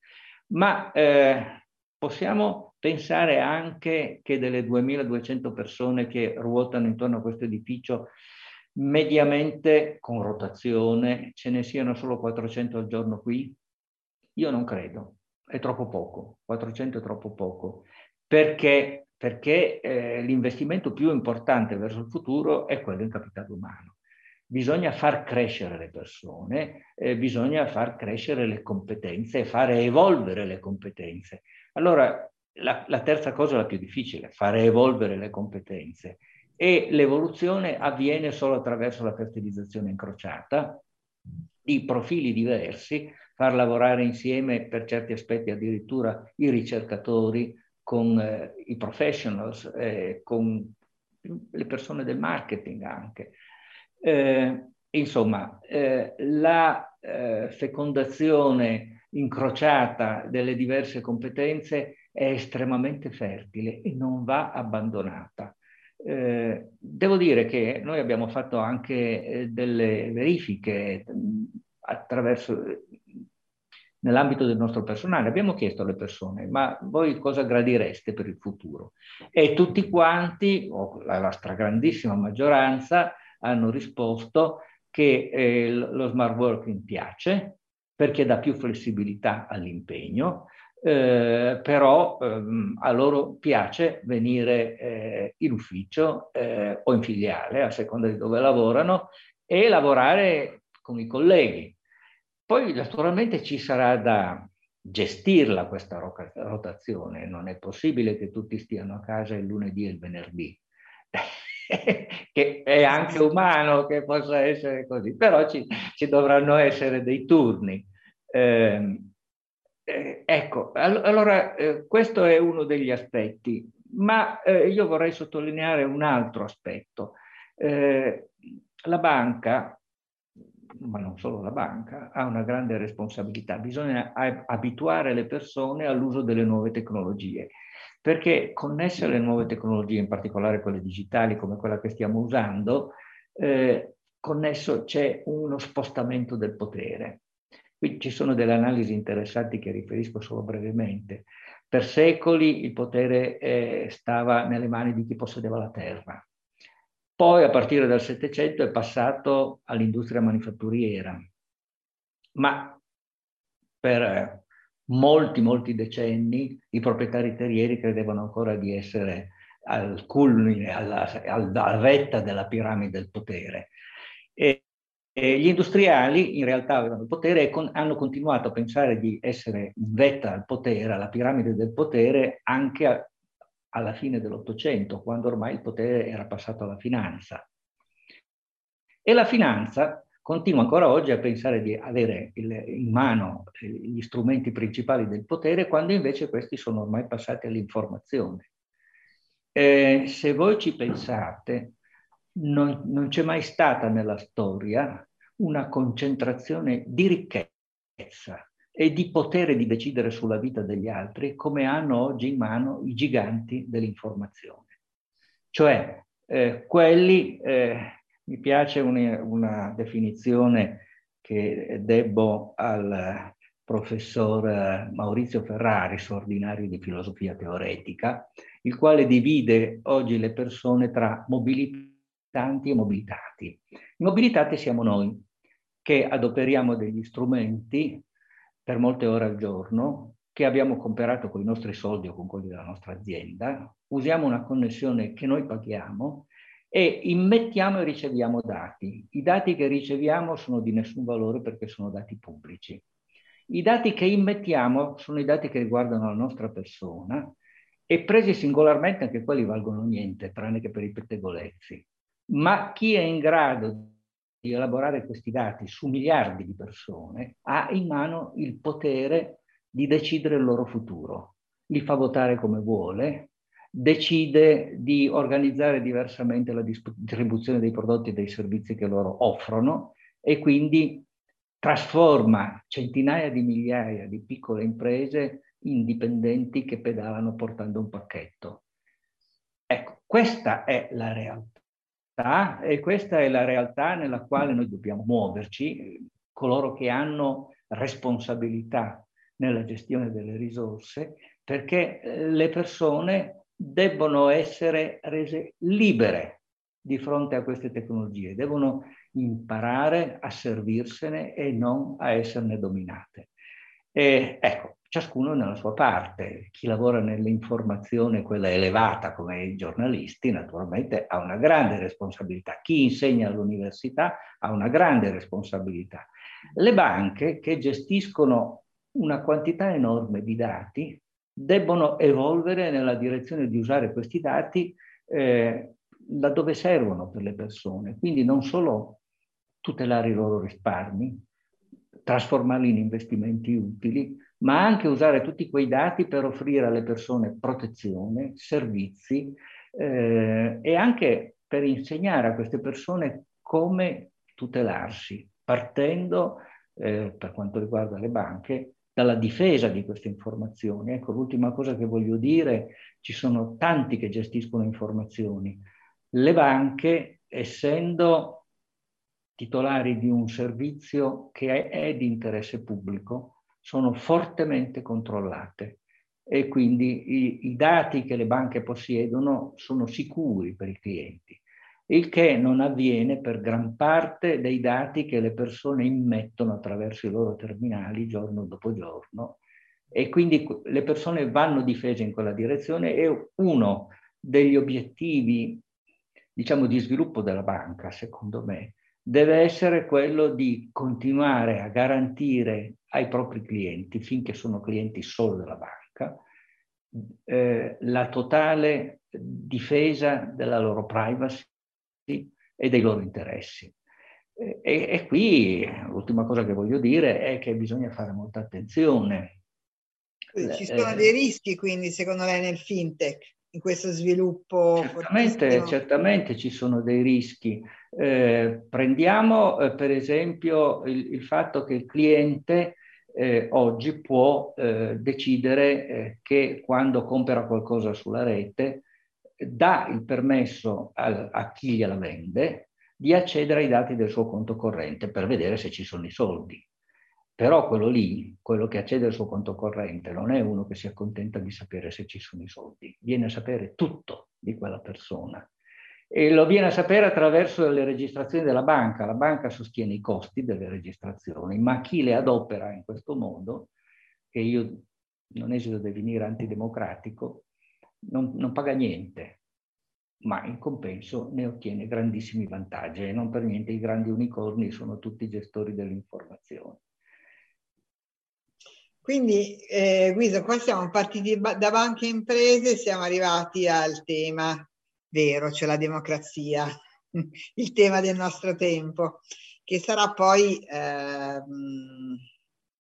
Ma eh, possiamo pensare anche che delle 2200 persone che ruotano intorno a questo edificio mediamente con rotazione ce ne siano solo 400 al giorno qui? Io non credo, è troppo poco, 400 è troppo poco, perché, perché eh, l'investimento più importante verso il futuro è quello in capitale umano. Bisogna far crescere le persone, eh, bisogna far crescere le competenze fare evolvere le competenze. Allora, la, la terza cosa è la più difficile, fare evolvere le competenze e l'evoluzione avviene solo attraverso la fertilizzazione incrociata di profili diversi, far lavorare insieme per certi aspetti addirittura i ricercatori con eh, i professionals, eh, con le persone del marketing anche. Eh, insomma, eh, la eh, fecondazione incrociata delle diverse competenze è estremamente fertile e non va abbandonata. Eh, devo dire che noi abbiamo fatto anche eh, delle verifiche mh, attraverso, nell'ambito del nostro personale. Abbiamo chiesto alle persone, ma voi cosa gradireste per il futuro? E tutti quanti, o la stragrandissima maggioranza, hanno risposto che eh, lo smart working piace perché dà più flessibilità all'impegno, eh, però ehm, a loro piace venire eh, in ufficio eh, o in filiale, a seconda di dove lavorano, e lavorare con i colleghi. Poi naturalmente ci sarà da gestirla questa rotazione, non è possibile che tutti stiano a casa il lunedì e il venerdì. che è anche umano che possa essere così, però ci, ci dovranno essere dei turni. Eh, eh, ecco, allora eh, questo è uno degli aspetti, ma eh, io vorrei sottolineare un altro aspetto. Eh, la banca, ma non solo la banca, ha una grande responsabilità. Bisogna abituare le persone all'uso delle nuove tecnologie, perché connesse alle nuove tecnologie, in particolare quelle digitali come quella che stiamo usando, eh, connesso c'è uno spostamento del potere Qui ci sono delle analisi interessanti che riferisco solo brevemente. Per secoli il potere eh, stava nelle mani di chi possedeva la terra. Poi a partire dal Settecento è passato all'industria manifatturiera. Ma per eh, molti, molti decenni i proprietari terrieri credevano ancora di essere al culmine, alla, alla vetta della piramide del potere. E, eh, gli industriali in realtà avevano il potere e con, hanno continuato a pensare di essere in vetta al potere, alla piramide del potere, anche a, alla fine dell'Ottocento, quando ormai il potere era passato alla finanza. E la finanza continua ancora oggi a pensare di avere il, in mano eh, gli strumenti principali del potere, quando invece questi sono ormai passati all'informazione. eh, se voi ci pensate, non, non c'è mai stata nella storia una concentrazione di ricchezza e di potere di decidere sulla vita degli altri come hanno oggi in mano i giganti dell'informazione. Cioè, eh, quelli, eh, mi piace una, una, definizione che debbo al professor Maurizio Ferraris, ordinario di filosofia teoretica, il quale divide oggi le persone tra mobilitanti e mobilitati. I mobilitati siamo noi, che adoperiamo degli strumenti per molte ore al giorno, che abbiamo comprato con i nostri soldi o con quelli della nostra azienda, usiamo una connessione che noi paghiamo e immettiamo e riceviamo dati. I dati che riceviamo sono di nessun valore perché sono dati pubblici. I dati che immettiamo sono i dati che riguardano la nostra persona e presi singolarmente anche quelli valgono niente, tranne che per i pettegolezzi. Ma chi è in grado di elaborare questi dati su miliardi di persone, ha in mano il potere di decidere il loro futuro. Li fa votare come vuole, decide di organizzare diversamente la distribuzione dei prodotti e dei servizi che loro offrono e quindi trasforma centinaia di migliaia di piccole imprese indipendenti che pedalano portando un pacchetto. Ecco, questa è la realtà e questa è la realtà nella quale noi dobbiamo muoverci, coloro che hanno responsabilità nella gestione delle risorse, perché eh, le persone debbono essere rese libere di fronte a queste tecnologie, devono imparare a servirsene e non a esserne dominate. E, ecco, ciascuno nella sua parte. Chi lavora nell'informazione, quella elevata come i giornalisti, naturalmente ha una grande responsabilità. Chi insegna all'università ha una grande responsabilità. Le banche che gestiscono una quantità enorme di dati debbono evolvere nella direzione di usare questi dati eh, laddove servono per le persone, quindi non solo tutelare i loro risparmi, trasformarli in investimenti utili, ma anche usare tutti quei dati per offrire alle persone protezione, servizi eh, e anche per insegnare a queste persone come tutelarsi, partendo, eh, per quanto riguarda le banche, dalla difesa di queste informazioni. Ecco, l'ultima cosa che voglio dire, ci sono tanti che gestiscono informazioni. Le banche, essendo titolari di un servizio che è, è di interesse pubblico, sono fortemente controllate. E quindi i, i, dati che le banche possiedono sono sicuri per i clienti, il che non avviene per gran parte dei dati che le persone immettono attraverso i loro terminali giorno dopo giorno. E quindi le persone vanno difese in quella direzione e uno degli obiettivi diciamo di sviluppo della banca, secondo me, deve essere quello di continuare a garantire ai propri clienti, finché sono clienti solo della banca, eh, la totale difesa della loro privacy e dei loro interessi. E, e qui l'ultima cosa che voglio dire è che bisogna fare molta attenzione. Ci sono eh, dei rischi quindi secondo lei nel fintech? In questo sviluppo? Certamente, certamente ci sono dei rischi. Eh, prendiamo eh, per esempio il, il, fatto che il cliente eh, oggi può eh, decidere eh, che quando compra qualcosa sulla rete dà il permesso a, a chi gliela vende di accedere ai dati del suo conto corrente per vedere se ci sono i soldi. Però quello lì, quello che accede al suo conto corrente, non è uno che si accontenta di sapere se ci sono i soldi, viene a sapere tutto di quella persona. E lo viene a sapere attraverso le registrazioni della banca. La banca sostiene i costi delle registrazioni, ma chi le adopera in questo modo, che io non esito a definire antidemocratico, non, non paga niente, ma in compenso ne ottiene grandissimi vantaggi e non per niente i grandi unicorni sono tutti gestori dell'informazione. Quindi, eh, Guido, qua siamo partiti da banche e imprese siamo arrivati al tema vero, cioè la democrazia, il tema del nostro tempo, che sarà poi, eh,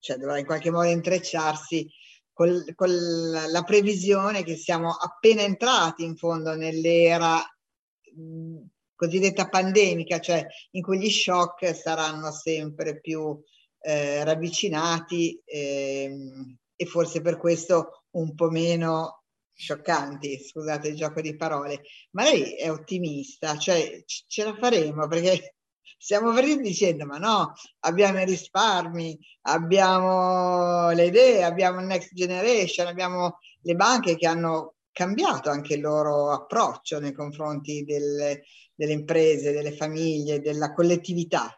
cioè dovrà in qualche modo intrecciarsi con, con la previsione che siamo appena entrati in fondo nell'era cosiddetta pandemica, cioè in cui gli shock saranno sempre più eh, ravvicinati eh, e forse per questo un po' meno scioccanti, scusate il gioco di parole, ma lei è ottimista, cioè ce la faremo perché stiamo dicendo ma no, abbiamo i risparmi, abbiamo le idee, abbiamo il next generation, abbiamo le banche che hanno cambiato anche il loro approccio nei confronti delle, delle imprese, delle famiglie, della collettività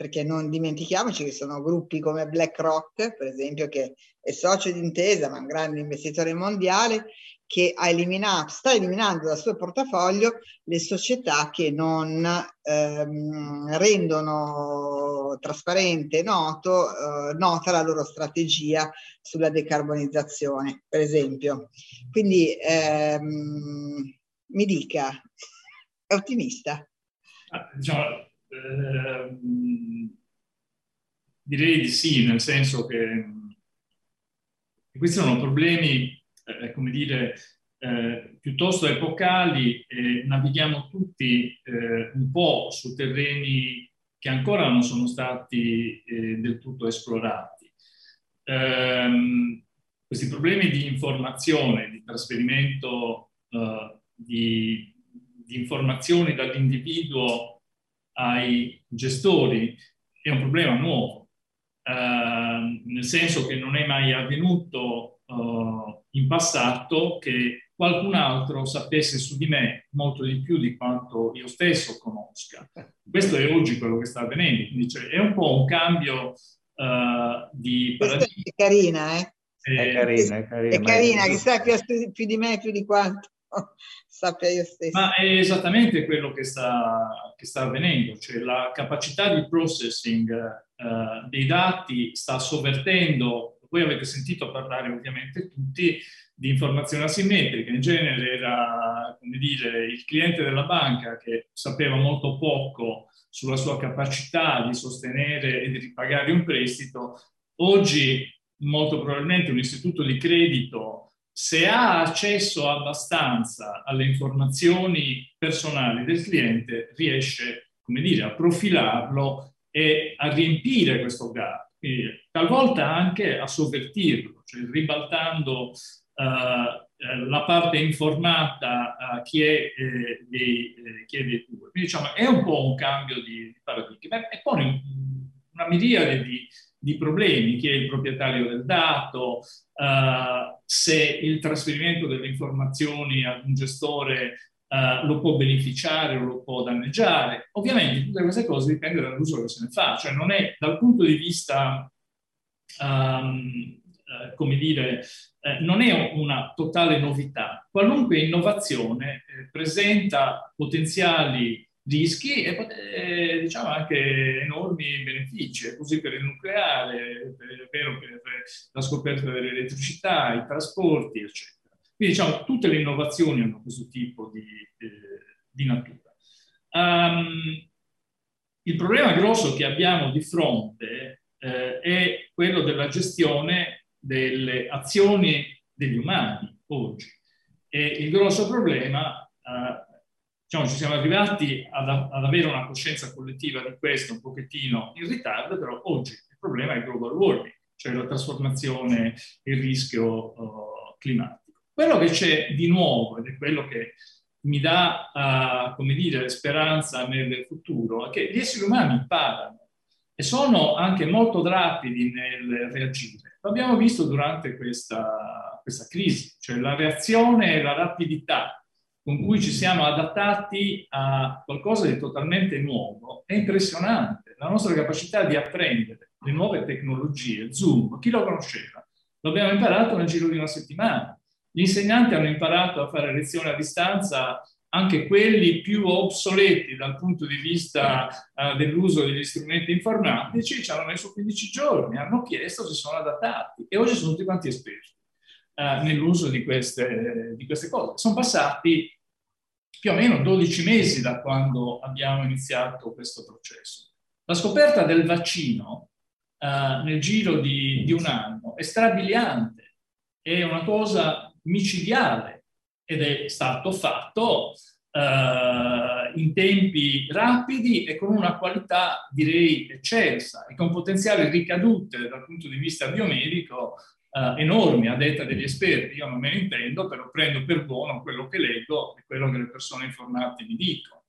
perché non dimentichiamoci che sono gruppi come BlackRock, per esempio, che è socio di Intesa, ma un grande investitore mondiale, che sta eliminando dal suo portafoglio le società che non ehm, rendono trasparente noto, eh, nota la loro strategia sulla decarbonizzazione, per esempio. Quindi ehm, mi dica, è ottimista? Ah, diciamo, Ehm, direi di sì, nel senso che questi sono problemi, eh, come dire, eh, piuttosto epocali e navighiamo tutti eh, un po' su terreni che ancora non sono stati eh, del tutto esplorati. Ehm, questi problemi di informazione, di trasferimento eh, di, di informazioni dall'individuo ai gestori è un problema nuovo, eh, nel senso che non è mai avvenuto eh, in passato che qualcun altro sapesse su di me molto di più di quanto io stesso conosca. Questo è oggi quello che sta avvenendo, quindi cioè, è un po' un cambio uh, di paradigma. È carina, eh? È carina, è carina. È carina, che sa più, più di me, più di quanto sappia io stesso. Ma è esattamente quello che sta, che sta avvenendo, cioè la capacità di processing uh, dei dati sta sovvertendo, voi avete sentito parlare ovviamente tutti di informazioni asimmetriche, in genere era come dire, il cliente della banca che sapeva molto poco sulla sua capacità di sostenere e di ripagare un prestito, oggi molto probabilmente un istituto di credito se ha accesso abbastanza alle informazioni personali del cliente, riesce, come dire, a profilarlo e a riempire questo gap, e talvolta anche a sovvertirlo, cioè ribaltando uh, la parte informata a chi è, eh, dei, eh. Quindi diciamo è un po' un cambio di paradigma e pone una miriade di, di problemi, chi è il proprietario del dato, uh, se il trasferimento delle informazioni ad un gestore uh, lo può beneficiare o lo può danneggiare. Ovviamente tutte queste cose dipendono dall'uso che se ne fa, cioè non è dal punto di vista, um, uh, come dire, eh, non è una totale novità. Qualunque innovazione eh, presenta potenziali rischi e eh, diciamo anche enormi benefici, così per il nucleare, per, per, per la scoperta dell'elettricità, i trasporti, eccetera. Quindi diciamo tutte le innovazioni hanno questo tipo di, eh, di natura. Um, il problema grosso che abbiamo di fronte eh, è quello della gestione delle azioni degli umani oggi. E il grosso problema eh, diciamo, ci siamo arrivati ad, ad, avere una coscienza collettiva di questo un pochettino in ritardo, però oggi il problema è il global warming, cioè la trasformazione il rischio uh, climatico. Quello che c'è di nuovo, ed è quello che mi dà, uh, come dire, speranza nel futuro, è che gli esseri umani imparano e sono anche molto rapidi nel reagire. Lo abbiamo visto durante questa, questa crisi, cioè la reazione e la rapidità con cui ci siamo adattati a qualcosa di totalmente nuovo è impressionante. La nostra capacità di apprendere le nuove tecnologie, Zoom, chi lo conosceva? L'abbiamo imparato nel giro di una settimana. Gli insegnanti hanno imparato a fare lezioni a distanza anche quelli più obsoleti dal punto di vista uh, dell'uso degli strumenti informatici, ci hanno messo 15 giorni, hanno chiesto, si sono adattati e oggi sono tutti quanti esperti uh, nell'uso di queste, di queste cose. Sono passati più o meno 12 mesi da quando abbiamo iniziato questo processo. La scoperta del vaccino uh, nel giro di, di, un anno è strabiliante è una cosa micidiale ed è stato fatto eh, in tempi rapidi e con una qualità direi eccelsa e con potenziali ricadute dal punto di vista biomedico eh, enormi a detta degli esperti. Io non me ne intendo, però prendo per buono quello che leggo e quello che le persone informate mi dicono.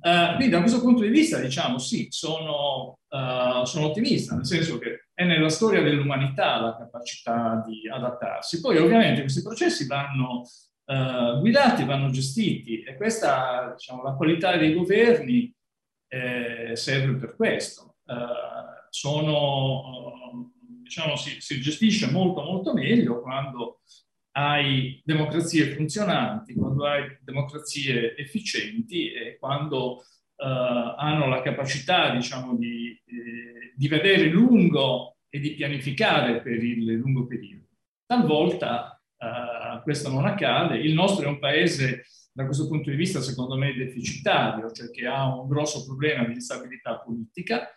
Uh, quindi da questo punto di vista, diciamo, sì, sono, uh, sono, ottimista, nel senso che è nella storia dell'umanità la capacità di adattarsi. Poi ovviamente questi processi vanno uh, guidati, vanno gestiti e questa, diciamo, la qualità dei governi eh, serve per questo. sono, diciamo, si, si gestisce molto molto meglio quando hai democrazie funzionanti, quando hai democrazie efficienti e quando uh, hanno la capacità, diciamo, di, eh, di, vedere lungo e di pianificare per il lungo periodo. Talvolta uh, questo non accade. Il nostro è un paese, da questo punto di vista, secondo me, deficitario, cioè che ha un grosso problema di instabilità politica,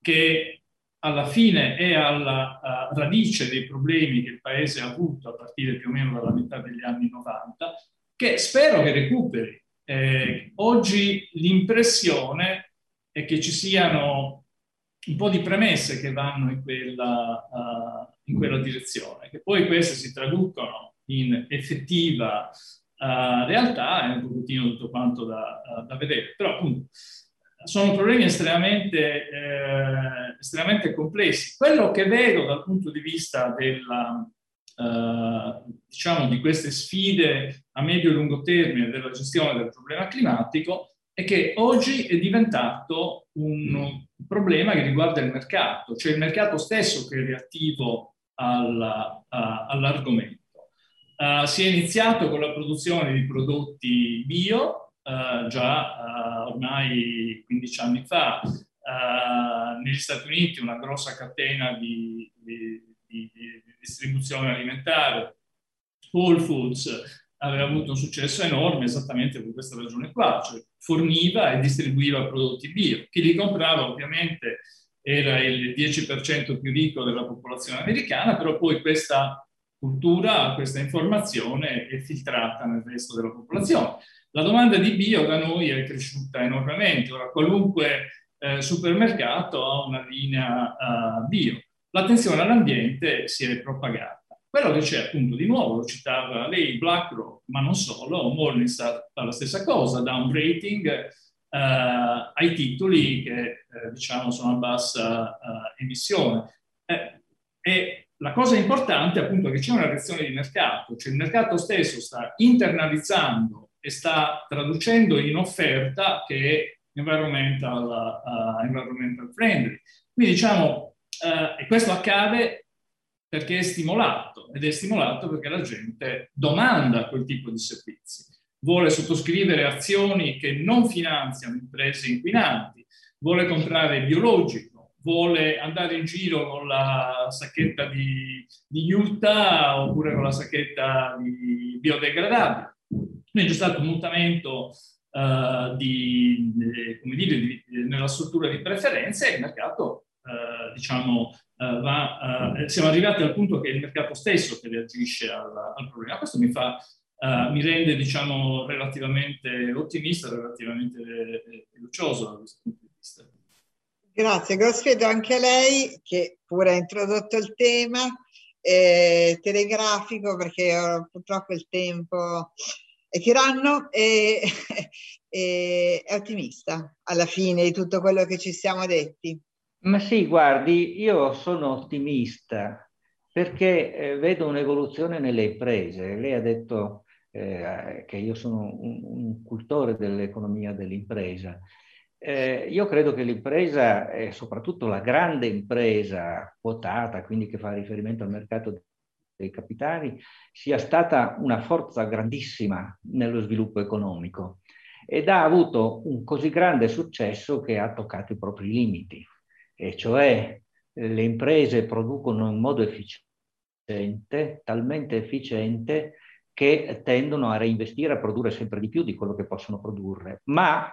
che alla fine è alla uh, radice dei problemi che il Paese ha avuto a partire più o meno dalla metà degli anni 90, che spero che recuperi. Eh, oggi l'impressione è che ci siano un po' di premesse che vanno in quella, uh, in quella direzione, che poi queste si traducono in effettiva uh, realtà, è un pochettino tutto quanto da, da vedere. Però appunto sono problemi estremamente, eh, estremamente, complessi. Quello che vedo dal punto di vista della, eh, diciamo di queste sfide a medio e lungo termine della gestione del problema climatico è che oggi è diventato un problema che riguarda il mercato, cioè il mercato stesso che è reattivo alla, a, all'argomento. Uh, si è iniziato con la produzione di prodotti bio, uh, già uh, ormai 15 anni fa. Uh, negli Stati Uniti una grossa catena di, di, di, di distribuzione alimentare, Whole Foods, aveva avuto un successo enorme esattamente per questa ragione qua, cioè forniva e distribuiva prodotti bio. Chi li comprava ovviamente era il 10% più ricco della popolazione americana, però poi questa cultura, questa informazione è filtrata nel resto della popolazione. La domanda di bio da noi è cresciuta enormemente, ora qualunque eh, supermercato ha una linea uh, bio. L'attenzione all'ambiente si è propagata. Quello che c'è appunto di nuovo, lo citava lei, BlackRock, ma non solo, Morningstar fa la stessa cosa, dà un rating uh, ai titoli che eh, diciamo sono a bassa uh, emissione. Eh, e la cosa importante appunto è che c'è una reazione di mercato, cioè il mercato stesso sta internalizzando e sta traducendo in offerta che è environmental, uh, environmental friendly. Quindi diciamo, uh, e questo accade perché è stimolato ed è stimolato perché la gente domanda quel tipo di servizi, vuole sottoscrivere azioni che non finanziano imprese inquinanti, vuole comprare biologico, vuole andare in giro con la sacchetta di, di Utah oppure con la sacchetta di biodegradabile. Quindi c'è stato un mutamento uh, di, come dire, di, nella struttura di preferenze e il mercato, uh, diciamo, uh, va, siamo arrivati al punto che è il mercato stesso che reagisce al, al problema. Questo mi fa mi rende diciamo relativamente ottimista, relativamente eh, fiducioso da questo punto di vista. Grazie, Grosfedo anche a lei che pure ha introdotto il tema eh, telegrafico perché purtroppo il tempo è tiranno e, e è ottimista alla fine di tutto quello che ci siamo detti. Ma sì, guardi, io sono ottimista perché eh, vedo un'evoluzione nelle imprese. Lei ha detto eh, che io sono un, un cultore dell'economia dell'impresa. Eh, io credo che l'impresa, e soprattutto la grande impresa quotata, quindi che fa riferimento al mercato dei capitali sia stata una forza grandissima nello sviluppo economico ed ha avuto un così grande successo che ha toccato i propri limiti, e cioè le imprese producono in modo efficiente, talmente efficiente che tendono a reinvestire, a produrre sempre di più di quello che possono produrre, ma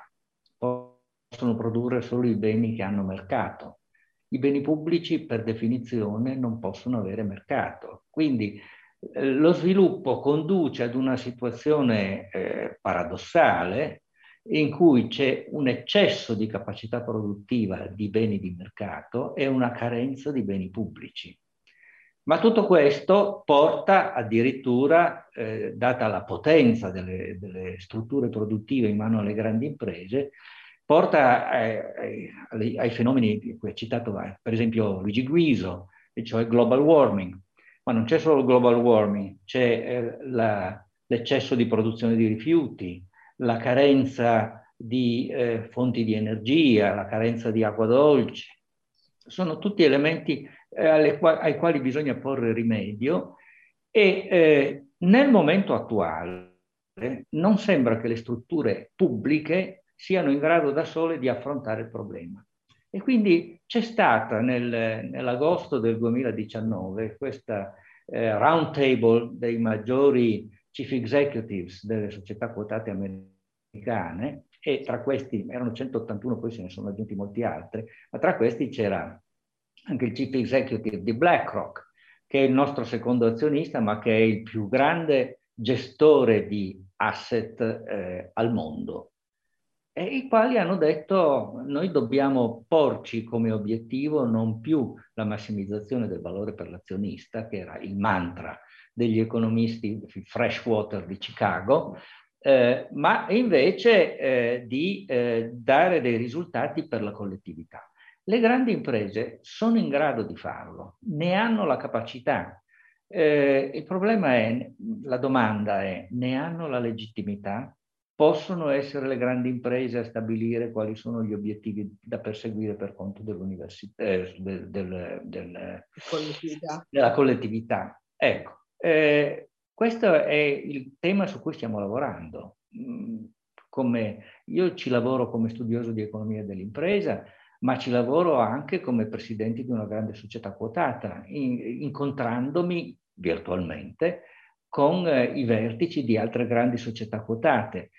possono produrre solo i beni che hanno mercato i beni pubblici per definizione non possono avere mercato. Quindi lo sviluppo conduce ad una situazione eh, paradossale in cui c'è un eccesso di capacità produttiva di beni di mercato e una carenza di beni pubblici. Ma tutto questo porta addirittura, eh, data la potenza delle, delle, strutture produttive in mano alle grandi imprese, porta eh, ai, ai, fenomeni che hai citato, per esempio Luigi Guiso, e cioè global warming. Ma non c'è solo global warming, c'è eh, la, l'eccesso di produzione di rifiuti, la carenza di eh, fonti di energia, la carenza di acqua dolce. Sono tutti elementi eh, qua- ai quali bisogna porre rimedio e eh, nel momento attuale non sembra che le strutture pubbliche siano in grado da sole di affrontare il problema. E quindi c'è stata nel, nell'agosto del 2019 questa eh, round table dei maggiori chief executives delle società quotate americane e tra questi erano 181, poi se ne sono aggiunti molti altri, ma tra questi c'era anche il chief executive di BlackRock, che è il nostro secondo azionista, ma che è il più grande gestore di asset eh, al mondo e i quali hanno detto noi dobbiamo porci come obiettivo non più la massimizzazione del valore per l'azionista, che era il mantra degli economisti Freshwater di Chicago, eh, ma invece eh, di eh, dare dei risultati per la collettività. Le grandi imprese sono in grado di farlo, ne hanno la capacità. Eh, il problema è, la domanda è, ne hanno la legittimità? Possono essere le grandi imprese a stabilire quali sono gli obiettivi da perseguire per conto dell'università, eh, del, del, del, collettività. della collettività. Ecco, eh, questo è il tema su cui stiamo lavorando. Mm, come, io ci lavoro come studioso di economia dell'impresa, ma ci lavoro anche come presidente di una grande società quotata, in, incontrandomi virtualmente con eh, i vertici di altre grandi società quotate.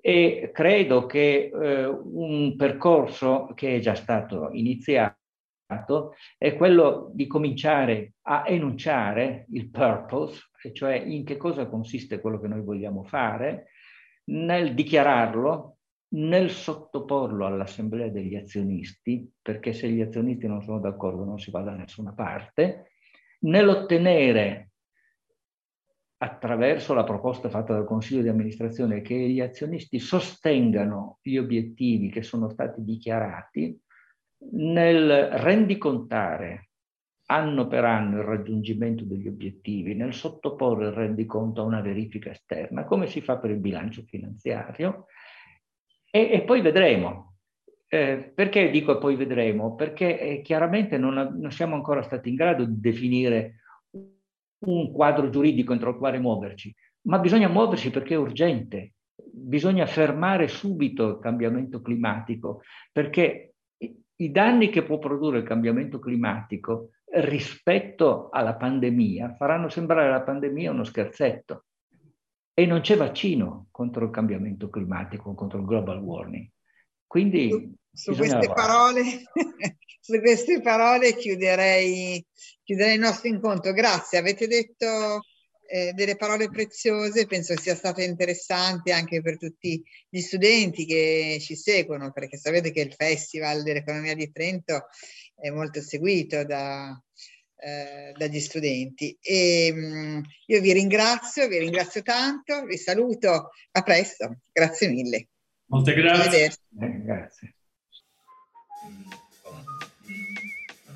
E credo che eh, un percorso che è già stato iniziato è quello di cominciare a enunciare il purpose, cioè in che cosa consiste quello che noi vogliamo fare, nel dichiararlo, nel sottoporlo all'assemblea degli azionisti, perché se gli azionisti non sono d'accordo non si va da nessuna parte, nell'ottenere attraverso la proposta fatta dal Consiglio di amministrazione che gli azionisti sostengano gli obiettivi che sono stati dichiarati nel rendicontare anno per anno il raggiungimento degli obiettivi, nel sottoporre il rendiconto a una verifica esterna, come si fa per il bilancio finanziario, e, e poi vedremo. Eh, perché dico poi vedremo? Perché eh, chiaramente non, non siamo ancora stati in grado di definire un quadro giuridico entro il quale muoverci, ma bisogna muoversi perché è urgente, bisogna fermare subito il cambiamento climatico, perché i danni che può produrre il cambiamento climatico rispetto alla pandemia faranno sembrare la pandemia uno scherzetto. E non c'è vaccino contro il cambiamento climatico, contro il global warming. Quindi su queste, parole, su queste parole chiuderei, chiuderei il nostro incontro. Grazie, avete detto eh, delle parole preziose, penso sia stata interessante anche per tutti gli studenti che ci seguono, perché sapete che il Festival dell'Economia di Trento è molto seguito da, eh, dagli studenti. E, mh, mm, io vi ringrazio, vi ringrazio tanto, vi saluto, a presto, grazie mille. Molte grazie. Eh, grazie.